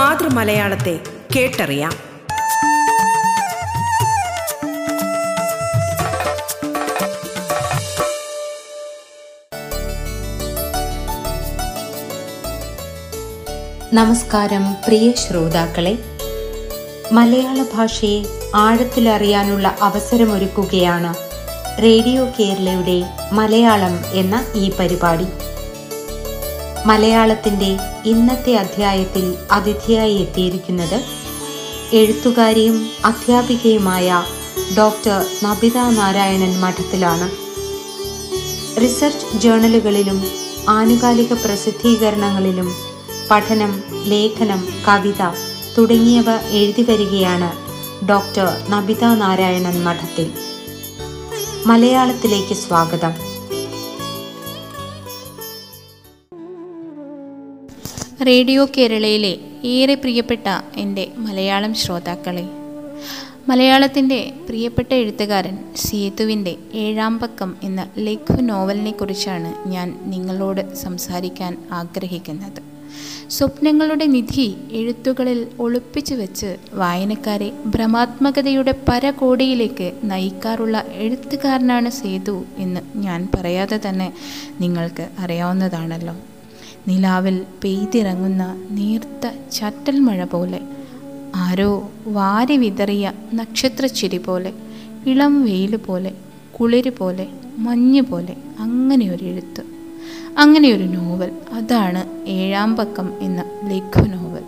മാതൃമലയാളത്തെ കേട്ടറിയാം. നമസ്കാരം പ്രിയ ശ്രോതാക്കളെ. മലയാള ഭാഷയെ ആഴത്തിലറിയാനുള്ള അവസരമൊരുക്കുകയാണ് റേഡിയോ കേരളയുടെ മലയാളം എന്ന ഈ പരിപാടി. മലയാളത്തിന്റെ ഇന്നത്തെ അധ്യായത്തിൽ അതിഥിയായി എത്തിയിരിക്കുന്നത് എഴുത്തുകാരിയും അധ്യാപികയുമായ ഡോക്ടർ നബിത നാരായണൻ മഠത്തിലാണ്. റിസർച്ച് ജേണലുകളിലും ആനുകാലിക പ്രസിദ്ധീകരണങ്ങളിലും പഠനം ലേഖനം കവിത തുടങ്ങിയവ എഴുതി വരികയാണ് ഡോക്ടർ നബിത നാരായണൻ മഠത്തിൽ. മലയാളത്തിലേക്ക് സ്വാഗതം. റേഡിയോ കേരളയിലെ ഏറെ പ്രിയപ്പെട്ട എന്റെ മലയാളം ശ്രോതാക്കളെ മലയാളത്തിന്റെ പ്രിയപ്പെട്ട എഴുത്തുകാരൻ സേതുവിന്റെ ഏഴാം പക്കം എന്ന ലഘു നോവലിനെ കുറിച്ചാണ് ഞാൻ നിങ്ങളോട് സംസാരിക്കാൻ ആഗ്രഹിക്കുന്നത്. സ്വപ്നങ്ങളുടെ നിധി എഴുത്തുകളിൽ ഒളിപ്പിച്ചു വെച്ച് വായനക്കാരെ ഭ്രമാത്മകതയുടെ പരകോടിയിലേക്ക് നയിക്കാറുള്ള എഴുത്തുകാരനാണ് സേതു എന്ന് ഞാൻ പറയാതെ തന്നെ നിങ്ങൾക്ക് അറിയാവുന്നതാണല്ലോ. നിലാവിൽ പെയ്തിറങ്ങുന്ന നീർത്ത ചട്ടൽ മഴ പോലെ ആരോ വാരി വിതറിയ നക്ഷത്രച്ചിരി പോലെ ഇളം വെയിൽ പോലെ കുളിര് പോലെ മഞ്ഞ് പോലെ അങ്ങനെ ഒരു എഴുത്ത്. അങ്ങനെ ഒരു നോവൽ. അതാണ് ഏഴാം പക്കം എന്ന ലഘു നോവൽ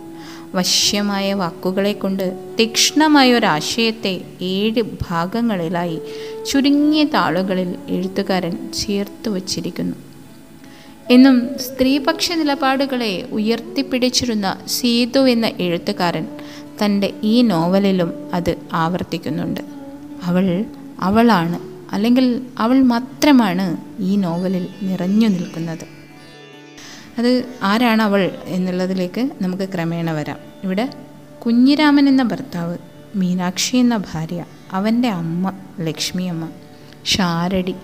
വശ്യമായ വാക്കുകളെ കൊണ്ട് തീക്ഷ്ണമായ ഒരാശയത്തെ ഏഴ് ഭാഗങ്ങളിലായി ചുരുങ്ങിയ താളുകളിൽ എഴുത്തുകാരൻ ചേർത്ത് വച്ചിരിക്കുന്നു. എന്നും സ്ത്രീപക്ഷ നിലപാടുകളെ ഉയർത്തിപ്പിടിച്ചിരുന്ന സീതു എന്ന എഴുത്തുകാരൻ തന്റെ ഈ നോവലിലും അത് ആവർത്തിക്കുന്നുണ്ട്. അവൾ അവളാണ് അല്ലെങ്കിൽ അവൾ മാത്രമാണ് ഈ നോവലിൽ നിറഞ്ഞു നിൽക്കുന്നത്. അത് ആരാണ് അവൾ എന്നുള്ളതിലേക്ക് നമുക്ക് ക്രമേണ വരാം. ഇവിടെ കുഞ്ഞിരാമൻ എന്ന ഭർത്താവ് മീനാക്ഷി എന്ന ഭാര്യ അവന്റെ അമ്മ ലക്ഷ്മിയമ്മ ഷാരടി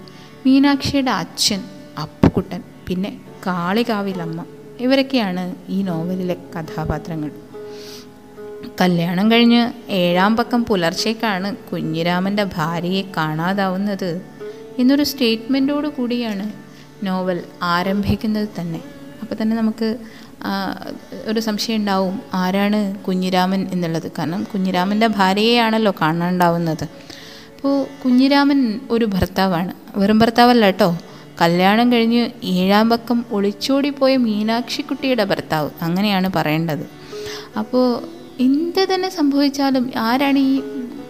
മീനാക്ഷിയുടെ അച്ഛൻ അപ്പുക്കുട്ടൻ പിന്നെ കാളികാവിലമ്മ. ഇവരൊക്കെയാണ് ഈ നോവലിലെ കഥാപാത്രങ്ങൾ. കല്യാണം കഴിഞ്ഞ് ഏഴാം പക്കം പുലർച്ചേക്കാണ് കുഞ്ഞിരാമന്റെ ഭാര്യയെ കാണാതാവുന്നത്. എന്നൊരു സ്റ്റേറ്റ്മെന്റോട് കൂടിയാണ് നോവൽ ആരംഭിക്കുന്നത് തന്നെ. അപ്പോൾ തന്നെ നമുക്ക് ഒരു സംശയം ഉണ്ടാവും ആരാണ് കുഞ്ഞിരാമൻ എന്നുള്ളത്? കാരണം കുഞ്ഞിരാമന്റെ ഭാര്യയെയാണല്ലോ കാണാനുണ്ടാവുന്നത് അപ്പോൾ കുഞ്ഞിരാമൻ ഒരു ഭർത്താവാണ്. വെറും ഭർത്താവല്ല കേട്ടോ. കല്യാണം കഴിഞ്ഞ് ഏഴാം പക്കം ഒളിച്ചോടിപ്പോയ മീനാക്ഷിക്കുട്ടിയുടെ ഭർത്താവ് അങ്ങനെയാണ് പറയേണ്ടത്. അപ്പോൾ എന്ത് തന്നെ സംഭവിച്ചാലും ആരാണ് ഈ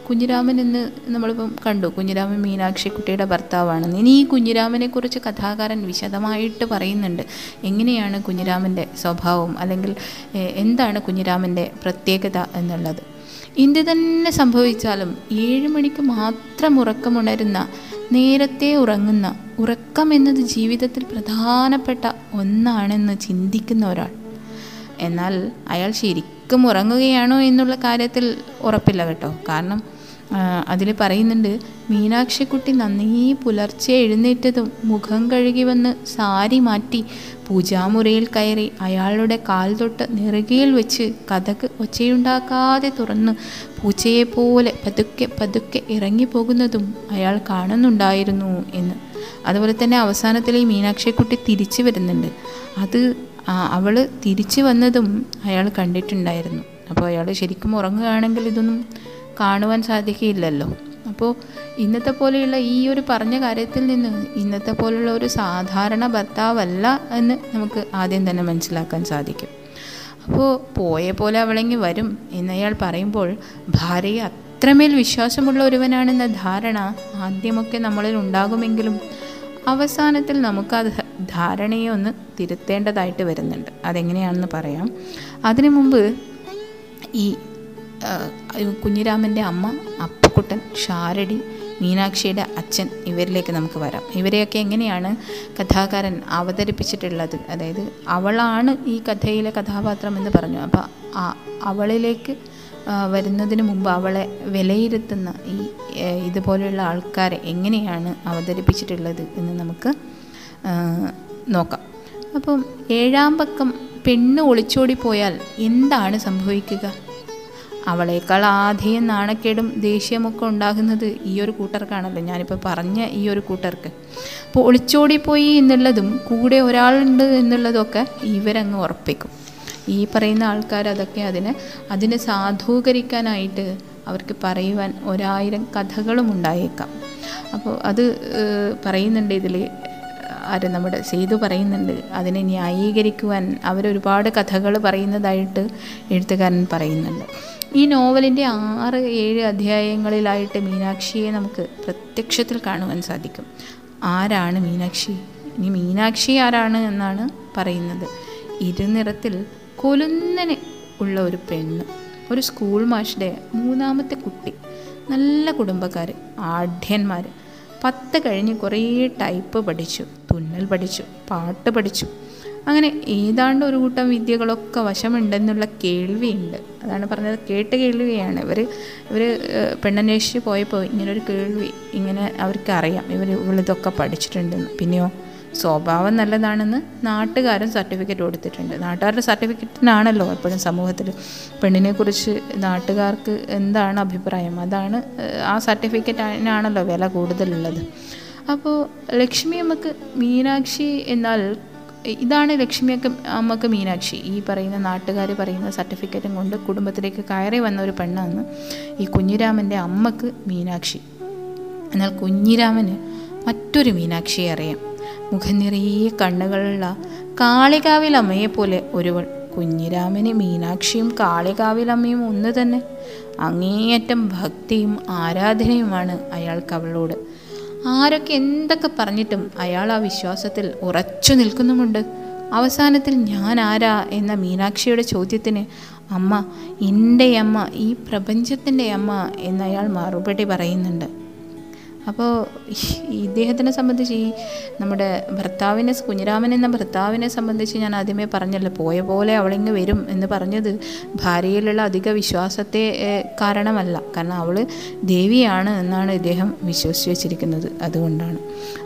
കുഞ്ഞിരാമൻ എന്ന് നമ്മളിപ്പം കണ്ടു. കുഞ്ഞിരാമൻ മീനാക്ഷിക്കുട്ടിയുടെ ഭർത്താവാണെന്ന്. ഇനി ഈ കുഞ്ഞിരാമനെക്കുറിച്ച് കഥാകാരൻ വിശദമായിട്ട് പറയുന്നുണ്ട്. എങ്ങനെയാണ് കുഞ്ഞിരാമന്റെ സ്വഭാവം? അല്ലെങ്കിൽ എന്താണ് കുഞ്ഞിരാമന്റെ പ്രത്യേകത എന്നുള്ളത്? എന്ത് തന്നെ സംഭവിച്ചാലും ഏഴ് മണിക്ക് മാത്രം ഉറക്കമുണരുന്ന നേരത്തെ ഉറങ്ങുന്ന ഉറക്കം എന്നത് ജീവിതത്തിൽ പ്രധാനപ്പെട്ട ഒന്നാണെന്ന് ചിന്തിക്കുന്ന ഒരാൾ. എന്നാൽ അയാൾ ശരിക്കും ഉറങ്ങുകയാണോ എന്നുള്ള കാര്യത്തിൽ ഉറപ്പില്ല കേട്ടോ. കാരണം അതിൽ പറയുന്നുണ്ട് മീനാക്ഷിക്കുട്ടി നന്നീ പുലർച്ചെ എഴുന്നേറ്റതും മുഖം കഴുകി വന്ന് സാരി മാറ്റി പൂജാമുറിയിൽ കയറി അയാളുടെ കാൽ തൊട്ട് നിറുകയിൽ വെച്ച് കഥക് ഒച്ചയുണ്ടാക്കാതെ തുറന്ന് പൂച്ചയെപ്പോലെ പതുക്കെ പതുക്കെ ഇറങ്ങിപ്പോകുന്നതും അയാൾ കാണുന്നുണ്ടായിരുന്നു എന്ന്. അതുപോലെ തന്നെ അവസാനത്തിൽ ഈ മീനാക്ഷിക്കുട്ടി തിരിച്ചു വരുന്നുണ്ട്. അത് അവൾ തിരിച്ചു വന്നതും അയാൾ കണ്ടിട്ടുണ്ടായിരുന്നു. അപ്പോൾ അയാൾ ശരിക്കും ഉറങ്ങുകയാണെങ്കിൽ ഇതൊന്നും കാണുവാൻ സാധിക്കില്ലല്ലോ അപ്പോൾ ഇന്നത്തെ പോലെയുള്ള ഈ ഒരു പറഞ്ഞ കാര്യത്തിൽ നിന്ന് ഇന്നത്തെ പോലുള്ള ഒരു സാധാരണ ഭർത്താവല്ല എന്ന് നമുക്ക് ആദ്യം തന്നെ മനസ്സിലാക്കാൻ സാധിക്കും. അപ്പോൾ പോയ പോലെ അവളെങ്കിൽ വരും എന്നയാൾ പറയുമ്പോൾ ഭാര്യയെ അത്രമേൽ വിശ്വാസമുള്ള ഒരുവനാണെന്ന ധാരണ ആദ്യമൊക്കെ നമ്മളിൽ ഉണ്ടാകുമെങ്കിലും അവസാനത്തിൽ നമുക്ക് ആ ധാരണയെ ഒന്ന് തിരുത്തേണ്ടതായിട്ട് വരുന്നുണ്ട്. അതെങ്ങനെയാണെന്ന് പറയാം. അതിനു മുമ്പ് ഈ കുഞ്ഞിരാമന്റെ അമ്മ അപ്പുക്കുട്ടൻ ഷാരടി മീനാക്ഷിയുടെ അച്ഛൻ ഇവരിലേക്ക് നമുക്ക് വരാം. ഇവരെയൊക്കെ എങ്ങനെയാണ് കഥാകാരൻ അവതരിപ്പിച്ചിട്ടുള്ളത്? അതായത് അവളാണ് ഈ കഥയിലെ കഥാപാത്രം എന്ന് പറഞ്ഞു. അപ്പോൾ അവളിലേക്ക് വരുന്നതിന് മുമ്പ് അവളെ വിലയിരുത്തുന്ന ഈ ഇതുപോലെയുള്ള ആൾക്കാരെ എങ്ങനെയാണ് അവതരിപ്പിച്ചിട്ടുള്ളത് എന്ന് നമുക്ക് നോക്കാം. അപ്പം ഏഴാം പക്കം പെണ്ണ് ഒളിച്ചോടി പോയാൽ എന്താണ് സംഭവിക്കുക? അവളേക്കാൾ ആധിയും നാണക്കേടും ദേഷ്യമൊക്കെ ഉണ്ടാകുന്നത് ഈ ഒരു കൂട്ടർക്കാണല്ലോ. ഞാനിപ്പോൾ പറഞ്ഞ ഈ ഒരു കൂട്ടർക്ക്. അപ്പോൾ ഒളിച്ചോടിപ്പോയി എന്നുള്ളതും കൂടെ ഒരാളുണ്ട് എന്നുള്ളതൊക്കെ ഇവരങ്ങ് ഉറപ്പിക്കും. ഈ പറയുന്ന ആൾക്കാർ അതൊക്കെ അതിനെ അതിനെ സാധൂകരിക്കാനായിട്ട് അവർക്ക് പറയുവാൻ ഒരായിരം കഥകളും ഉണ്ടായേക്കാം. അപ്പോൾ അത് പറയുന്നുണ്ട് ഇതിൽ ആര് നമ്മുടെ സേതു പറയുന്നുണ്ട് അതിനെ ന്യായീകരിക്കുവാൻ അവരൊരുപാട് കഥകൾ പറയുന്നതായിട്ട് എഴുത്തുകാരൻ പറയുന്നുണ്ട്. ഈ നോവലിന്റെ ആറ് ഏഴ് അധ്യായങ്ങളിലായിട്ട് മീനാക്ഷിയെ നമുക്ക് പ്രത്യക്ഷത്തിൽ കാണുവാൻ സാധിക്കും. ആരാണ് മീനാക്ഷി? ഇനി മീനാക്ഷി ആരാണ് എന്നാണ് പറയുന്നത്. ഇരുനിറത്തിൽ കൊലുന്നനെ ഉള്ള ഒരു പെണ്ണ് ഒരു സ്കൂൾ മാഷിന്റെ മൂന്നാമത്തെ കുട്ടി നല്ല കുടുംബക്കാർ ആഢ്യന്മാർ പത്ത് കഴിഞ്ഞ് കുറേ ടൈപ്പ് പഠിച്ചു തുന്നൽ പഠിച്ചു പാട്ട് പഠിച്ചു. അങ്ങനെ ഏതാണ്ട് ഒരു കൂട്ടം വിദ്യകളൊക്കെ വശമുണ്ടെന്നുള്ള കേൾവിയുണ്ട്. അതാണ് പറഞ്ഞത് കേട്ട് കേൾവിയാണ്. ഇവർ ഇവർ പെണ്ണന്വേഷിച്ച് പോയപ്പോൾ ഇങ്ങനൊരു കേൾവി ഇങ്ങനെ അവർക്ക് അറിയാം ഇവർ ഇവളിതൊക്കെ പഠിച്ചിട്ടുണ്ടെന്ന്. പിന്നെയോ സ്വഭാവം നല്ലതാണെന്ന് നാട്ടുകാരും സർട്ടിഫിക്കറ്റ് കൊടുത്തിട്ടുണ്ട്. നാട്ടുകാരുടെ സർട്ടിഫിക്കറ്റിനാണല്ലോ എപ്പോഴും സമൂഹത്തിൽ പെണ്ണിനെക്കുറിച്ച് നാട്ടുകാർക്ക് എന്താണ് അഭിപ്രായം? അതാണ് ആ സർട്ടിഫിക്കറ്റിനാണല്ലോ വില കൂടുതലുള്ളത്. അപ്പോൾ ലക്ഷ്മി നമുക്ക് മീനാക്ഷി എന്നാൽ ഇതാണ് ലക്ഷ്മിയൊക്കെ അമ്മയ്ക്ക് മീനാക്ഷി. ഈ പറയുന്ന നാട്ടുകാർ പറയുന്ന സർട്ടിഫിക്കറ്റും കൊണ്ട് കുടുംബത്തിലേക്ക് കയറി വന്ന ഒരു പെണ്ണാണ് ഈ കുഞ്ഞിരാമന്റെ അമ്മയ്ക്ക് മീനാക്ഷി. എന്നാൽ കുഞ്ഞിരാമന് മറ്റൊരു മീനാക്ഷിയെ അറിയാം. മുഖം നിറയെ കണ്ണുകളുള്ള കാളികാവിലമ്മയെപ്പോലെ ഒരുവൾ. കുഞ്ഞിരാമന് മീനാക്ഷിയും കാളികാവിലമ്മയും ഒന്ന് തന്നെ. അങ്ങേയറ്റം ഭക്തിയും ആരാധനയുമാണ് അയാൾക്ക് അവളോട്. ആരൊക്കെ എന്തൊക്കെ പറഞ്ഞിട്ടും അയാൾ ആ വിശ്വാസത്തിൽ ഉറച്ചു നിൽക്കുന്നുമുണ്ട്. അവസാനത്തിൽ ഞാൻ ആരാ എന്ന മീനാക്ഷിയുടെ ചോദ്യത്തിന് അമ്മ എന്റെ അമ്മ ഈ പ്രപഞ്ചത്തിന്റെ അമ്മ എന്നയാൾ മറുപടി പറയുന്നുണ്ട്. അപ്പോൾ ഇദ്ദേഹത്തിനെ സംബന്ധിച്ച് ഈ നമ്മുടെ ഭർത്താവിനെ കുഞ്ഞിരാമൻ എന്ന ഭർത്താവിനെ സംബന്ധിച്ച് ഞാൻ ആദ്യമേ പറഞ്ഞല്ലോ പോയ പോലെ അവളിങ്ങ് വരും എന്ന് പറഞ്ഞത് ഭാര്യയിലുള്ള അധിക വിശ്വാസത്തെ കാരണമല്ല. കാരണം അവൾ ദേവിയാണ് എന്നാണ് ഇദ്ദേഹം വിശ്വസിച്ച് വെച്ചിരിക്കുന്നത് അതുകൊണ്ടാണ്.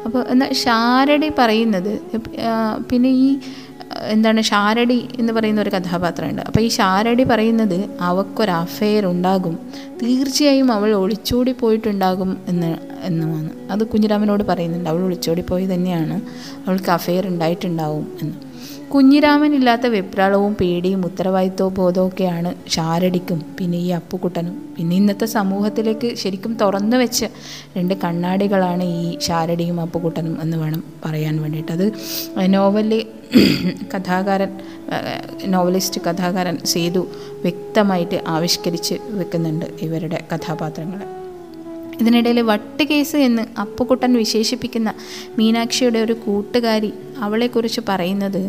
അപ്പോൾ എന്നാൽ ഷാരടി പറയുന്നത് പിന്നെ ഈ എന്താണ് ഷാരടി എന്ന് പറയുന്ന ഒരു കഥാപാത്രമുണ്ട്. അപ്പോൾ ഈ ഷാരടി പറയുന്നത് അവക്കൊരു അഫെയർ ഉണ്ടാകും. തീർച്ചയായും അവൾ ഒളിച്ചോടി പോയിട്ടുണ്ടാകും എന്ന് എന്നുമാണ്. അത് കുഞ്ഞിരാമനോട് പറയുന്നുണ്ട്. അവൾ ഒളിച്ചോടി പോയി തന്നെയാണ് അവൾക്ക് അഫെയർ ഉണ്ടായിട്ടുണ്ടാവും എന്ന്. കുഞ്ഞിരാമനില്ലാത്ത വെപ്രാളവും പേടിയും ഉത്തരവാദിത്വ ബോധമൊക്കെയാണ് ഷാരടിക്കും പിന്നെ ഈ അപ്പുക്കുട്ടനും പിന്നെ ഇന്നത്തെ സമൂഹത്തിലേക്ക് ശരിക്കും തുറന്നു വെച്ച രണ്ട് കണ്ണാടികളാണ് ഈ ഷാരടിയും അപ്പുക്കുട്ടനും എന്ന് വേണം പറയാൻ വേണ്ടിയിട്ട്. അത് നോവലിൽ കഥാകാരൻ നോവലിസ്റ്റ് കഥാകാരൻ സേതു വ്യക്തമായിട്ട് ആവിഷ്കരിച്ച് വെക്കുന്നുണ്ട് ഇവരുടെ കഥാപാത്രങ്ങളെ. ഇതിനിടയിൽ വട്ട് കേസ് എന്ന് അപ്പുക്കുട്ടൻ വിശേഷിപ്പിക്കുന്ന മീനാക്ഷിയുടെ ഒരു കൂട്ടുകാരി അവളെക്കുറിച്ച് പറയുന്നത്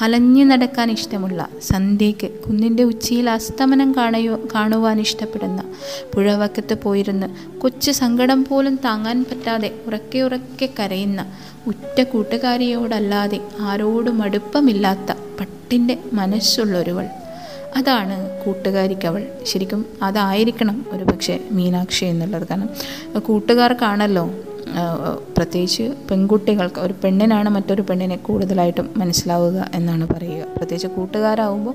അലഞ്ഞു നടക്കാൻ ഇഷ്ടമുള്ള സന്ധ്യയ്ക്ക് കുന്നിന്റെ ഉച്ചിയിൽ അസ്തമനം കാണയോ കാണുവാൻ ഇഷ്ടപ്പെടുന്ന പുഴവക്കത്ത് പോയിരുന്ന് കൊച്ചു സങ്കടം പോലും താങ്ങാൻ പറ്റാതെ ഉറക്കെ ഉറക്കെ കരയുന്ന ഉറ്റ കൂട്ടുകാരിയോടല്ലാതെ ആരോടും അടുപ്പമില്ലാത്ത പട്ടിന്റെ മനസ്സുള്ളൊരുവൾ. അതാണ് കൂട്ടുകാരിക്ക് അവൾ ശരിക്കും അതായിരിക്കണം ഒരു പക്ഷേ മീനാക്ഷി എന്നുള്ളത്. കാരണം കൂട്ടുകാർക്കാണല്ലോ പ്രത്യേകിച്ച് പെൺകുട്ടികൾക്ക് ഒരു പെണ്ണിനാണ് മറ്റൊരു പെണ്ണിനെ കൂടുതലായിട്ടും മനസ്സിലാവുക എന്നാണ് പറയുക. പ്രത്യേകിച്ച് കൂട്ടുകാരാവുമ്പോൾ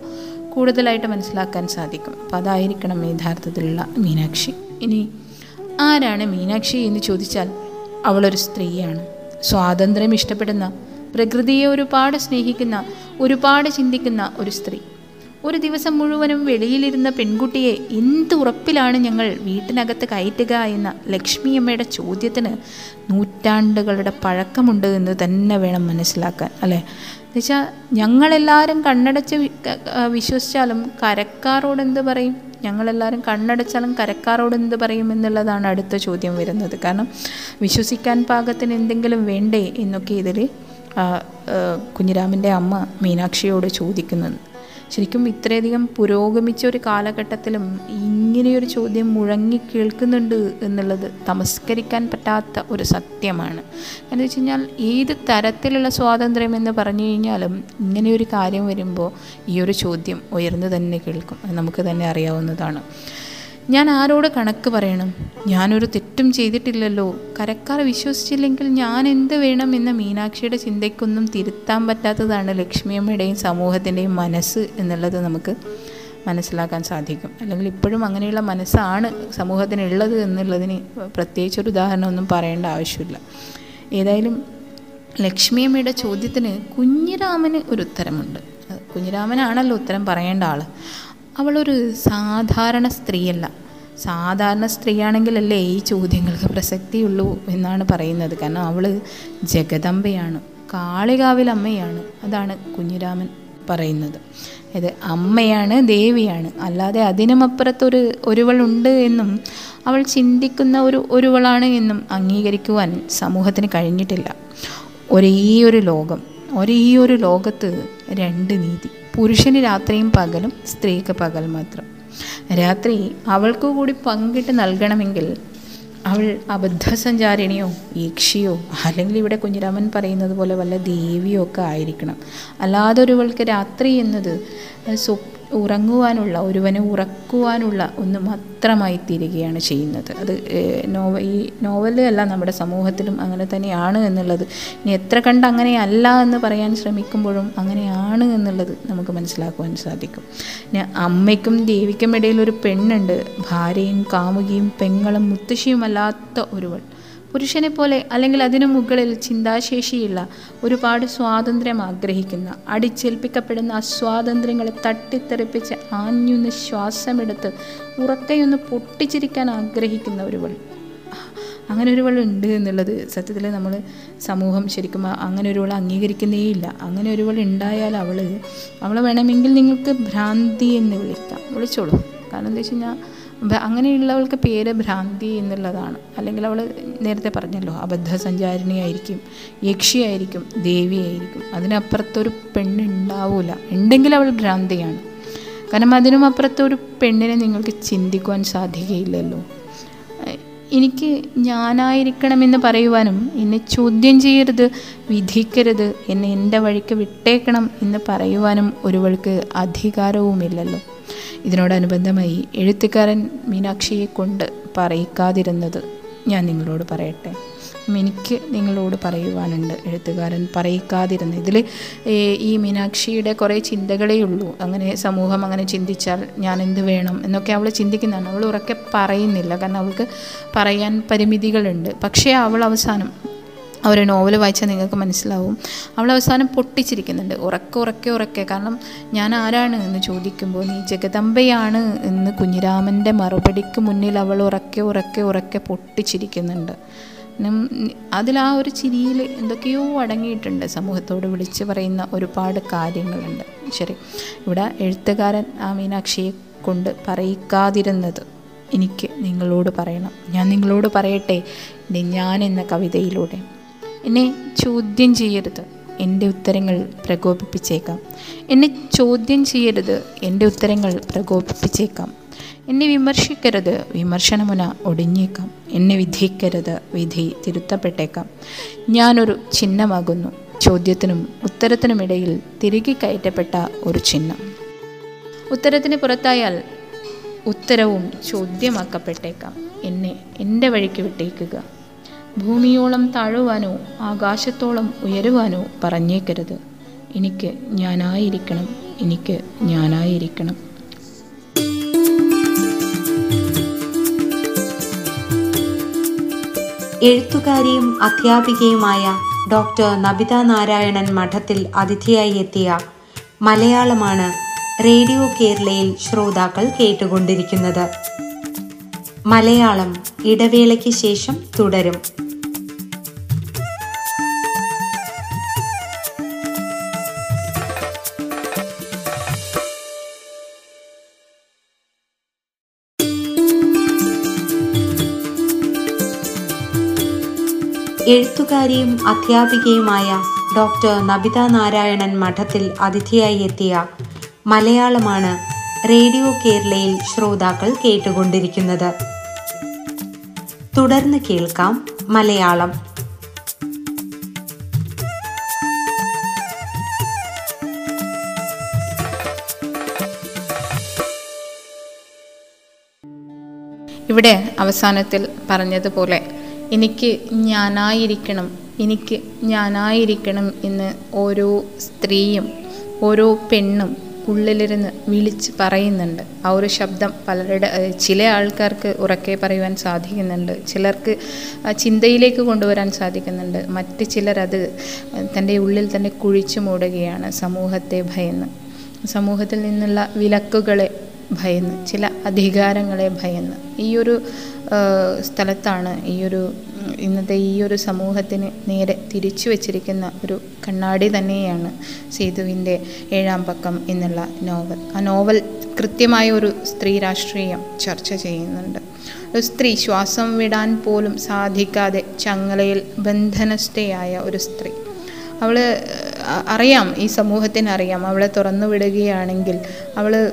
കൂടുതലായിട്ട് മനസ്സിലാക്കാൻ സാധിക്കും. അപ്പോൾ അതായിരിക്കണം യഥാർത്ഥത്തിലുള്ള മീനാക്ഷി. ഇനി ആരാണ് മീനാക്ഷി എന്ന് ചോദിച്ചാൽ അവളൊരു സ്ത്രീയാണ്. സ്വാതന്ത്ര്യം ഇഷ്ടപ്പെടുന്ന പ്രകൃതിയെ ഒരുപാട് സ്നേഹിക്കുന്ന ഒരുപാട് ചിന്തിക്കുന്ന ഒരു സ്ത്രീ. ഒരു ദിവസം മുഴുവനും വെളിയിലിരുന്ന പെൺകുട്ടിയെ എന്ത് ഉറപ്പിലാണ് ഞങ്ങൾ വീട്ടിനകത്ത് കയറ്റുക എന്ന ലക്ഷ്മിയമ്മയുടെ ചോദ്യത്തിന് നൂറ്റാണ്ടുകളുടെ പഴക്കമുണ്ട് എന്ന് തന്നെ വേണം മനസ്സിലാക്കാൻ അല്ലേ? എന്നുവെച്ചാൽ ഞങ്ങളെല്ലാവരും കണ്ണടച്ച് വിശ്വസിച്ചാലും കരക്കാരോട് എന്ത് പറയും? ഞങ്ങളെല്ലാവരും കണ്ണടച്ചാലും കരക്കാരോട് എന്ത് പറയും എന്നുള്ളതാണ് അടുത്ത ചോദ്യം വരുന്നത്. കാരണം വിശ്വസിക്കാൻ പാകത്തിന് എന്തെങ്കിലും വേണ്ടേ എന്നൊക്കെ ഇതിൽ കുഞ്ഞിരാമന്റെ അമ്മ മീനാക്ഷിയോട് ചോദിക്കുന്നത്. ശരിക്കും ഇത്രയധികം പുരോഗമിച്ച ഒരു കാലഘട്ടത്തിലും ഇങ്ങനെയൊരു ചോദ്യം മുഴങ്ങി കേൾക്കുന്നുണ്ട് എന്നുള്ളത് തമസ്കരിക്കാൻ പറ്റാത്ത ഒരു സത്യമാണ്. എന്ന് വെച്ച് കഴിഞ്ഞാൽ ഏത് തരത്തിലുള്ള സ്വാതന്ത്ര്യം എന്ന് പറഞ്ഞു കഴിഞ്ഞാലും ഇങ്ങനെയൊരു കാര്യം വരുമ്പോൾ ഈ ഒരു ചോദ്യം ഉയർന്നു തന്നെ കേൾക്കും. നമുക്ക് തന്നെ അറിയാവുന്നതാണ്. ഞാൻ ആരോട് കണക്ക് പറയണം? ഞാനൊരു തെറ്റും ചെയ്തിട്ടില്ലല്ലോ. കരക്കാർ വിശ്വസിച്ചില്ലെങ്കിൽ ഞാൻ എന്ത് വേണം എന്ന മീനാക്ഷിയുടെ ചിന്തയ്ക്കൊന്നും തിരുത്താൻ പറ്റാത്തതാണ് ലക്ഷ്മിയമ്മയുടെയും സമൂഹത്തിന്റെയും മനസ്സ് എന്നുള്ളത് നമുക്ക് മനസ്സിലാക്കാൻ സാധിക്കും. അല്ലെങ്കിൽ ഇപ്പോഴും അങ്ങനെയുള്ള മനസ്സാണ് സമൂഹത്തിനുള്ളത് എന്നുള്ളതിന് പ്രത്യേകിച്ചൊരു ഉദാഹരണമൊന്നും പറയേണ്ട ആവശ്യമില്ല. ഏതായാലും ലക്ഷ്മിയമ്മയുടെ ചോദ്യത്തിന് കുഞ്ഞിരാമന് ഒരു ഉത്തരമുണ്ട്. കുഞ്ഞിരാമനാണല്ലോ ഉത്തരം പറയേണ്ട ആൾ അവളൊരു സാധാരണ സ്ത്രീയല്ല. സാധാരണ സ്ത്രീയാണെങ്കിലല്ലേ ഈ ചോദ്യങ്ങൾക്ക് പ്രസക്തിയുള്ളൂ എന്നാണ് പറയുന്നത്. കാരണം അവൾ ജഗദമ്പയാണ് കാളികാവിലമ്മയാണ് അതാണ് കുഞ്ഞിരാമൻ പറയുന്നത്. ഇത് അമ്മയാണ് ദേവിയാണ്. അല്ലാതെ അതിനുമപ്പുറത്തൊരു ഒരുവളുണ്ട് എന്നും അവൾ ചിന്തിക്കുന്ന ഒരു ഒരുവളാണ് എന്നും അംഗീകരിക്കുവാൻ സമൂഹത്തിന് കഴിഞ്ഞിട്ടില്ല. ഒരേ ഒരു ലോകം ഒരേ ഒരു ലോകത്ത് രണ്ട് നീതി. പുരുഷന് രാത്രിയും പകലും സ്ത്രീക്ക് പകൽ മാത്രം. രാത്രി അവൾക്കു കൂടി പങ്കിട്ട് നൽകണമെങ്കിൽ അവൾ അബദ്ധസഞ്ചാരിണിയോ യക്ഷിയോ അല്ലെങ്കിൽ ഇവിടെ കുഞ്ഞിരാമൻ പറയുന്നത് പോലെ വല്ല ദേവിയോ ഒക്കെ ആയിരിക്കണം. അല്ലാതൊരുവൾക്ക് രാത്രി എന്നത് സ്വ ഉറങ്ങുവാനുള്ള ഒരുവനെ ഉറക്കുവാനുള്ള ഒന്ന് മാത്രമായി തീരുകയാണ് ചെയ്യുന്നത്. അത് നോവ ഈ നോവലല്ല നമ്മുടെ സമൂഹത്തിലും അങ്ങനെ തന്നെയാണ് എന്നുള്ളത്. ഇനി എത്ര കണ്ട് അങ്ങനെയല്ല എന്ന് പറയാൻ ശ്രമിക്കുമ്പോഴും അങ്ങനെയാണ് എന്നുള്ളത് നമുക്ക് മനസ്സിലാക്കുവാൻ സാധിക്കും. പിന്നെ അമ്മയ്ക്കും ദേവിക്കും ഇടയിൽ ഒരു പെണ്ണുണ്ട്. ഭാര്യയും കാമുകിയും പെങ്ങളും മുത്തശ്ശിയുമല്ലാത്ത ഒരുവൾ. പുരുഷനെ പോലെ അല്ലെങ്കിൽ അതിനു മുകളിൽ ചിന്താശേഷിയുള്ള ഒരുപാട് സ്വാതന്ത്ര്യം ആഗ്രഹിക്കുന്ന അടിച്ചേൽപ്പിക്കപ്പെടുന്ന അസ്വാതന്ത്ര്യങ്ങളെ തട്ടിത്തെറിപ്പിച്ച് ആഞ്ഞൊന്ന് ശ്വാസമെടുത്ത് ഉറക്കയൊന്ന് പൊട്ടിച്ചിരിക്കാൻ ആഗ്രഹിക്കുന്ന ഒരുവൾ. അങ്ങനെ ഒരുവൾ ഉണ്ട് എന്നുള്ളത് സത്യത്തിൽ നമ്മൾ സമൂഹം ശരിക്കും അങ്ങനെ ഒരുവൾ അംഗീകരിക്കുന്നേയില്ല അങ്ങനെ ഒരുവൾ ഉണ്ടായാൽ അവൾ അവളെ വേണമെങ്കിൽ നിങ്ങൾക്ക് ഭ്രാന്തി എന്ന് വിളിക്കാം. വിളിച്ചോളൂ. കാരണം എന്താ വെച്ച് കഴിഞ്ഞാൽ അങ്ങനെയുള്ളവൾക്ക് പേര് ഭ്രാന്തി എന്നുള്ളതാണ്. അല്ലെങ്കിൽ അവൾ നേരത്തെ പറഞ്ഞല്ലോ അബദ്ധ അബദ്ധസഞ്ചാരിണിയായിരിക്കും യക്ഷിയായിരിക്കും ദേവിയായിരിക്കും. അതിനപ്പുറത്തൊരു പെണ്ണുണ്ടാവില്ല ഉണ്ടെങ്കിൽ അവൾ ഭ്രാന്തിയാണ്. കാരണം അതിനും അപ്പുറത്തൊരു പെണ്ണിനെ നിങ്ങൾക്ക് ചിന്തിക്കുവാൻ സാധിക്കുകയില്ലല്ലോ. എനിക്ക് ഞാനായിരിക്കണമെന്ന് പറയുവാനും എന്നെ ചോദ്യം ചെയ്യരുത് വിധിക്കരുത് എന്നെ എന്റെ വഴിക്ക് വിട്ടേക്കണം എന്ന് പറയുവാനും ഒരുവൾക്ക് അധികാരവുമില്ലല്ലോ. ഇതിനോടനുബന്ധമായി എഴുത്തുകാരൻ മീനാക്ഷിയെ കൊണ്ട് പറയിക്കാതിരുന്നത് ഞാൻ നിങ്ങളോട് പറയട്ടെ. എനിക്ക് നിങ്ങളോട് പറയുവാനുണ്ട് എഴുത്തുകാരൻ പറയിക്കാതിരുന്നത്. ഇതിൽ ഈ മീനാക്ഷിയുടെ കുറേ ചിന്തകളേ ഉള്ളൂ. അങ്ങനെ സമൂഹം അങ്ങനെ ചിന്തിച്ചാൽ ഞാൻ എന്ത് വേണം എന്നൊക്കെ അവൾ ചിന്തിക്കുന്നതാണ്. അവൾ ഉറക്കെ പറയുന്നില്ല. കാരണം അവൾക്ക് പറയാൻ പരിമിതികളുണ്ട്. പക്ഷേ അവൾ അവസാനം ആ ഒരു നോവൽ വായിച്ചാൽ നിങ്ങൾക്ക് മനസ്സിലാവും. അവൾ അവസാനം പൊട്ടിച്ചിരിക്കുന്നുണ്ട്. ഉറക്കെ ഉറക്കെ ഉറക്കെ. കാരണം ഞാൻ ആരാണ് എന്ന് ചോദിക്കുമ്പോൾ നീ ജഗദമ്പയാണ് എന്ന് കുഞ്ഞിരാമന്റെ മറുപടിക്ക് മുന്നിൽ അവൾ ഉറക്കെ ഉറക്കെ ഉറക്കെ പൊട്ടിച്ചിരിക്കുന്നുണ്ട്. അതിൽ ആ ഒരു ചിരിയിൽ എന്തൊക്കെയോ അടങ്ങിയിട്ടുണ്ട്. സമൂഹത്തോട് വിളിച്ചു പറയുന്ന ഒരുപാട് കാര്യങ്ങളുണ്ട്. ശരി. ഇവിടെ എഴുത്തുകാരൻ ആ മീനാക്ഷിയെ കൊണ്ട് പറയിക്കാതിരുന്നത് എനിക്ക് നിങ്ങളോട് പറയണം. ഞാൻ നിങ്ങളോട് പറയട്ടെ. ഞാൻ എന്ന കവിതയിലൂടെ. എന്നെ ചോദ്യം ചെയ്യരുത്. എന്റെ ഉത്തരങ്ങൾ പ്രകോപിപ്പിച്ചേക്കാം. എന്നെ ചോദ്യം ചെയ്യരുത്. എന്റെ ഉത്തരങ്ങൾ പ്രകോപിപ്പിച്ചേക്കാം. എന്നെ വിമർശിക്കരുത്. വിമർശനമുന ഒടിഞ്ഞേക്കാം. എന്നെ വിധിക്കരുത് വിധി തിരുത്തപ്പെട്ടേക്കാം. ഞാനൊരു ചിഹ്നമാകുന്നു. ചോദ്യത്തിനും ഉത്തരത്തിനുമിടയിൽ തിരികെ കയറ്റപ്പെട്ട ഒരു ചിഹ്നം. ഉത്തരത്തിന് പുറത്തായാൽ ഉത്തരവും ചോദ്യമാക്കപ്പെട്ടേക്കാം. എന്നെ എന്റെ വഴിക്ക് വിട്ടേക്കുക. ഭൂമിയോളം താഴുവാനോ ആകാശത്തോളം ഉയരുവാനോ പറഞ്ഞേക്കരുത്. എനിക്ക് ഞാനായിരിക്കണം. എനിക്ക് ഞാനായിരിക്കണം. എഴുത്തുകാരിയും അധ്യാപികയുമായ ഡോക്ടർ നബിത നാരായണൻ മഠത്തിൽ അതിഥിയായി എത്തിയ മലയാളമാണ് റേഡിയോ കേരളയിൽ ശ്രോതാക്കൾ കേട്ടുകൊണ്ടിരിക്കുന്നത്. മലയാളം ഇടവേളയ്ക്ക് ശേഷം തുടരും. എഴുത്തുകാരിയും അധ്യാപികയുമായ ഡോക്ടർ നബിത നാരായണൻ മഠത്തിൽ അതിഥിയായി എത്തിയ മലയാളമാണ് റേഡിയോ കേരളയിൽ ശ്രോതാക്കൾ കേട്ടുകൊണ്ടിരിക്കുന്നത്. തുടർന്ന് കേൾക്കാം മലയാളം. ഇവിടെ അവസാനത്തിൽ പറഞ്ഞതുപോലെ എനിക്ക് ഞാനായിരിക്കണം എനിക്ക് ഞാനായിരിക്കണം എന്ന് ഓരോ സ്ത്രീയും ഓരോ പെണ്ണും ഉള്ളിലിരുന്ന് വിളിച്ച് പറയുന്നുണ്ട്. ആ ഒരു ശബ്ദം പലരുടെ ചില ആൾക്കാർക്ക് ഉറക്കെ പറയുവാൻ സാധിക്കുന്നുണ്ട്. ചിലർക്ക് ചിന്തയിലേക്ക് കൊണ്ടുവരാൻ സാധിക്കുന്നുണ്ട്. മറ്റ് ചിലരത് തന്റെ ഉള്ളിൽ തന്നെ കുഴിച്ചു മൂടുകയാണ് സമൂഹത്തെ ഭയന്ന്. സമൂഹത്തിൽ നിന്നുള്ള വിലക്കുകളെ ഭയന്ന് ചില അധികാരങ്ങളെ ഭയന്ന്. ഈ ഒരു സ്ഥലത്താണ് ഈ ഒരു ഇന്നത്തെ ഈ ഒരു സമൂഹത്തിന് നേരെ തിരിച്ചു വച്ചിരിക്കുന്ന ഒരു കണ്ണാടി തന്നെയാണ് സേതുവിന്റെ ഏഴാം പക്കം എന്നുള്ള നോവൽ. ആ നോവൽ കൃത്യമായ ഒരു സ്ത്രീ രാഷ്ട്രീയം ചർച്ച ചെയ്യുന്നുണ്ട്. ഒരു സ്ത്രീ ശ്വാസം വിടാൻ പോലും സാധിക്കാതെ ചങ്ങലയിൽ ബന്ധനസ്ഥയായ ഒരു സ്ത്രീ. അവൾ അറിയാം ഈ സമൂഹത്തിന് അറിയാം അവളെ തുറന്നു വിടുകയാണെങ്കിൽ അവൾ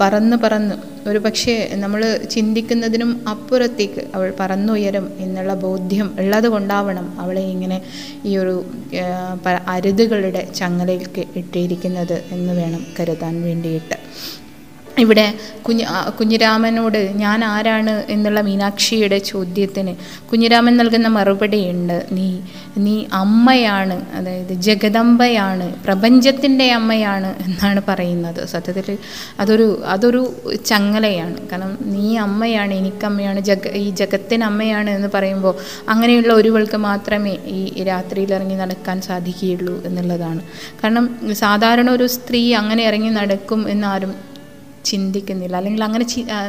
പറന്ന് പറന്ന്. ഒരു പക്ഷേ നമ്മൾ ചിന്തിക്കുന്നതിനും അപ്പുറത്തേക്ക് അവൾ പറന്നുയരും എന്നുള്ള ബോധ്യം ഉള്ളത് കൊണ്ടാവണം അവളെ ഇങ്ങനെ ഈ ഒരു അരുതുകളുടെ ചങ്ങലയിലേക്ക് ഇട്ടിരിക്കുന്നത് എന്ന് വേണം കരുതാൻ വേണ്ടിയിട്ട്. ഇവിടെ കുഞ്ഞ് കുഞ്ഞിരാമനോട് ഞാൻ ആരാണ്? എന്നുള്ള മീനാക്ഷിയുടെ ചോദ്യത്തിന് കുഞ്ഞിരാമൻ നൽകുന്ന മറുപടിയുണ്ട് നീ നീ അമ്മയാണ് അതായത് ജഗദമ്പയാണ് പ്രപഞ്ചത്തിന്റെ അമ്മയാണ് എന്നാണ് പറയുന്നത്. സത്യത്തിൽ അതൊരു അതൊരു ചങ്ങലയാണ്. കാരണം നീ അമ്മയാണ് എനിക്കമ്മയാണ് ജഗ ഈ ജഗത്തിന് അമ്മയാണ് എന്ന് പറയുമ്പോൾ അങ്ങനെയുള്ള ഒരുവൾക്ക് മാത്രമേ ഈ രാത്രിയിൽ ഇറങ്ങി നടക്കാൻ സാധിക്കുകയുള്ളൂ എന്നുള്ളതാണ്. കാരണം സാധാരണ ഒരു സ്ത്രീ അങ്ങനെ ഇറങ്ങി നടക്കും എന്നാരും ചിന്തിക്കുന്നില്ല. അല്ലെങ്കിൽ അങ്ങനെ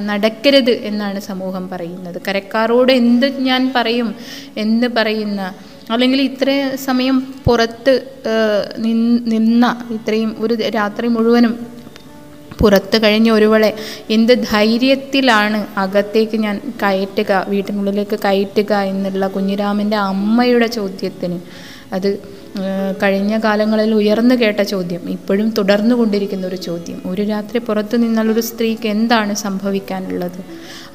നടക്കരുത് എന്നാണ് സമൂഹം പറയുന്നത്. കരക്കാരോട് എന്ത് ഞാൻ പറയും എന്ന് പറയുന്ന അല്ലെങ്കിൽ ഇത്ര സമയം പുറത്ത് നിന്ന ഇത്രയും ഒരു രാത്രി മുഴുവനും പുറത്ത് കഴിഞ്ഞ ഒരുവളെ എന്ത് ധൈര്യത്തിലാണ് അകത്തേക്ക് ഞാൻ കയറ്റുക വീട്ടിനുള്ളിലേക്ക് കയറ്റുക എന്നുള്ള കുഞ്ഞിരാമന്റെ അമ്മയുടെ ചോദ്യത്തിന്. അത് കഴിഞ്ഞ കാലങ്ങളിൽ ഉയർന്നു കേട്ട ചോദ്യം ഇപ്പോഴും തുടർന്നു കൊണ്ടിരിക്കുന്ന ഒരു ചോദ്യം. ഒരു രാത്രി പുറത്തു നിന്നുള്ളൊരു സ്ത്രീക്ക് എന്താണ് സംഭവിക്കാനുള്ളത്?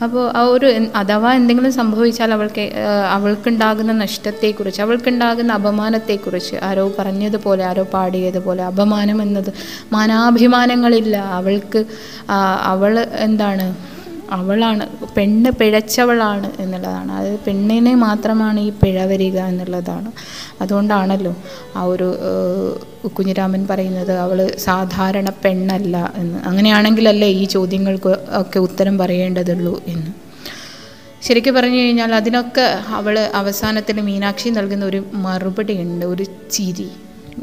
അപ്പോൾ ആ ഒരു അഥവാ എന്തെങ്കിലും സംഭവിച്ചാൽ അവൾക്ക് അവൾക്കുണ്ടാകുന്ന നഷ്ടത്തെക്കുറിച്ച് അവൾക്കുണ്ടാകുന്ന അപമാനത്തെക്കുറിച്ച് ആരോ പറഞ്ഞതുപോലെ ആരോ പാടിയതുപോലെ അപമാനം എന്നത് മാനാഭിമാനങ്ങളില്ല. അവൾക്ക് അവൾ എന്താണ് അവളാണ്. പെണ്ണ് പിഴച്ചവളാണ് എന്നുള്ളതാണ്. അതായത് പെണ്ണിനെ മാത്രമാണ് ഈ പിഴ വരിക എന്നുള്ളതാണ്. അതുകൊണ്ടാണല്ലോ ആ ഒരു കുഞ്ഞിരാമൻ പറയുന്നത് അവൾ സാധാരണ പെണ്ണല്ല എന്ന്. അങ്ങനെയാണെങ്കിലല്ലേ ഈ ചോദ്യങ്ങൾക്ക് ഒക്കെ ഉത്തരം പറയേണ്ടതുള്ളൂ എന്ന്. ശരിക്കും പറഞ്ഞു കഴിഞ്ഞാൽ അതിനൊക്കെ അവൾ അവസാനത്തിന് മീനാക്ഷി നൽകുന്ന ഒരു മറുപടി ഉണ്ട് ഒരു ചിരി.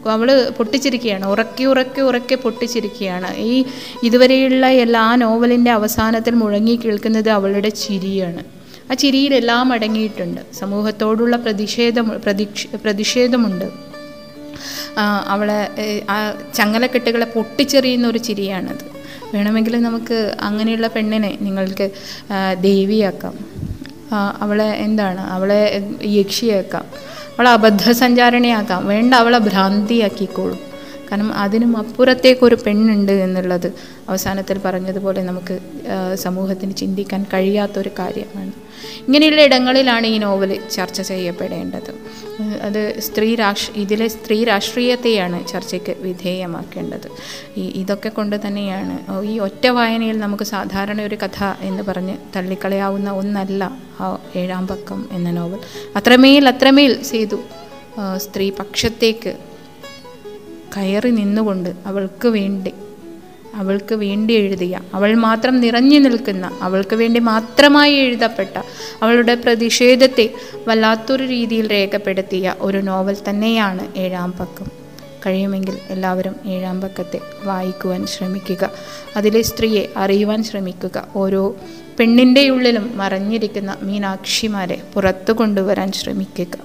അവൾ പൊട്ടിച്ചിരിക്കുകയാണ്. ഉറക്കി ഉറക്കി ഉറക്കി പൊട്ടിച്ചിരിക്കുകയാണ്. ഈ ഇതുവരെയുള്ള എല്ലാ നോവലിന്റെ അവസാനത്തിൽ മുഴങ്ങി കേൾക്കുന്നത് അവളുടെ ചിരിയാണ്. ആ ചിരിയിലെല്ലാം അടങ്ങിയിട്ടുണ്ട്. സമൂഹത്തോടുള്ള പ്രതിഷേധം പ്രതിക്ഷ പ്രതിഷേധമുണ്ട്. അവളെ ആ ചങ്ങലക്കെട്ടുകളെ പൊട്ടിച്ചെറിയുന്ന ഒരു ചിരിയാണത്. വേണമെങ്കിൽ നമുക്ക് അങ്ങനെയുള്ള പെണ്ണിനെ നിങ്ങൾക്ക് ദേവിയാക്കാം. അവളെ എന്താണ്? അവളെ യക്ഷിയാക്കാം. അവളെ അബദ്ധസഞ്ചാരണിയാക്കാം. വേണ്ട അവളെ ഭ്രാന്തിയാക്കിക്കോളും. കാരണം അതിനും അപ്പുറത്തേക്കൊരു പെണ്ണുണ്ട് എന്നുള്ളത് അവസാനത്തിൽ പറഞ്ഞതുപോലെ നമുക്ക് സമൂഹത്തിന് ചിന്തിക്കാൻ കഴിയാത്തൊരു കാര്യമാണ്. ഇങ്ങനെയുള്ള ഇടങ്ങളിലാണ് ഈ നോവൽ ചർച്ച ചെയ്യപ്പെടേണ്ടത്. അത് സ്ത്രീ രാഷ്ട്ര ഇതിലെ സ്ത്രീ രാഷ്ട്രീയത്തെയാണ് ചർച്ചയ്ക്ക് വിധേയമാക്കേണ്ടത്. ഈ ഇതൊക്കെ കൊണ്ട് തന്നെയാണ് ഈ ഒറ്റ വായനയിൽ നമുക്ക് സാധാരണ ഒരു കഥ എന്ന് പറഞ്ഞ് തള്ളിക്കളയാവുന്ന ഒന്നല്ല ആ ഏഴാം പക്കം എന്ന നോവൽ. അത്രമേൽ അത്രമേൽ ചെയ്തു സ്ത്രീ പക്ഷത്തേക്ക് കയറി നിന്നുകൊണ്ട് അവൾക്ക് വേണ്ടി അവൾക്ക് വേണ്ടി എഴുതിയ അവൾ മാത്രം നിറഞ്ഞു നിൽക്കുന്ന അവൾക്ക് വേണ്ടി മാത്രമായി എഴുതപ്പെട്ട അവളുടെ പ്രതിഷേധത്തെ വല്ലാത്തൊരു രീതിയിൽ രേഖപ്പെടുത്തിയ ഒരു നോവൽ തന്നെയാണ് ഏഴാം പക്കം. കഴിയുമെങ്കിൽ എല്ലാവരും ഏഴാം പക്കത്തെ വായിക്കുവാൻ ശ്രമിക്കുക. അതിലെ സ്ത്രീയെ അറിയുവാൻ ശ്രമിക്കുക. ഓരോ പെണ്ണിന്റെ ഉള്ളിലും മറഞ്ഞിരിക്കുന്ന മീനാക്ഷിമാരെ പുറത്തു കൊണ്ടുവരാൻ ശ്രമിക്കുക.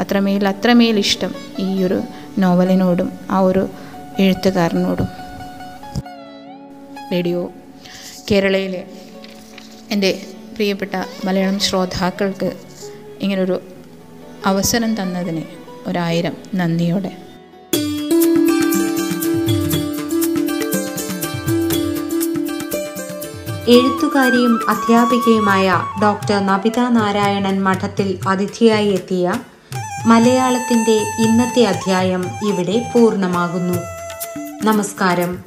അത്രമേൽ അത്രമേൽ ഇഷ്ടം ഈ ഒരു നോവലിനോടും ആ ഒരു എഴുത്തുകാരനോടും. റേഡിയോ കേരളയിലെ എന്റെ പ്രിയപ്പെട്ട മലയാളം ശ്രോതാക്കൾക്ക് ഇങ്ങനൊരു അവസരം തന്നതിന് ഒരായിരം നന്ദിയോടെ. എഴുത്തുകാരിയും അധ്യാപികയുമായ ഡോക്ടർ നബിത നാരായണൻ മഠത്തിൽ അതിഥിയായി എത്തിയ മലയാളത്തിന്റെ ഇന്നത്തെ അധ്യായം ഇവിടെ പൂർണമാകുന്നു. നമസ്കാരം.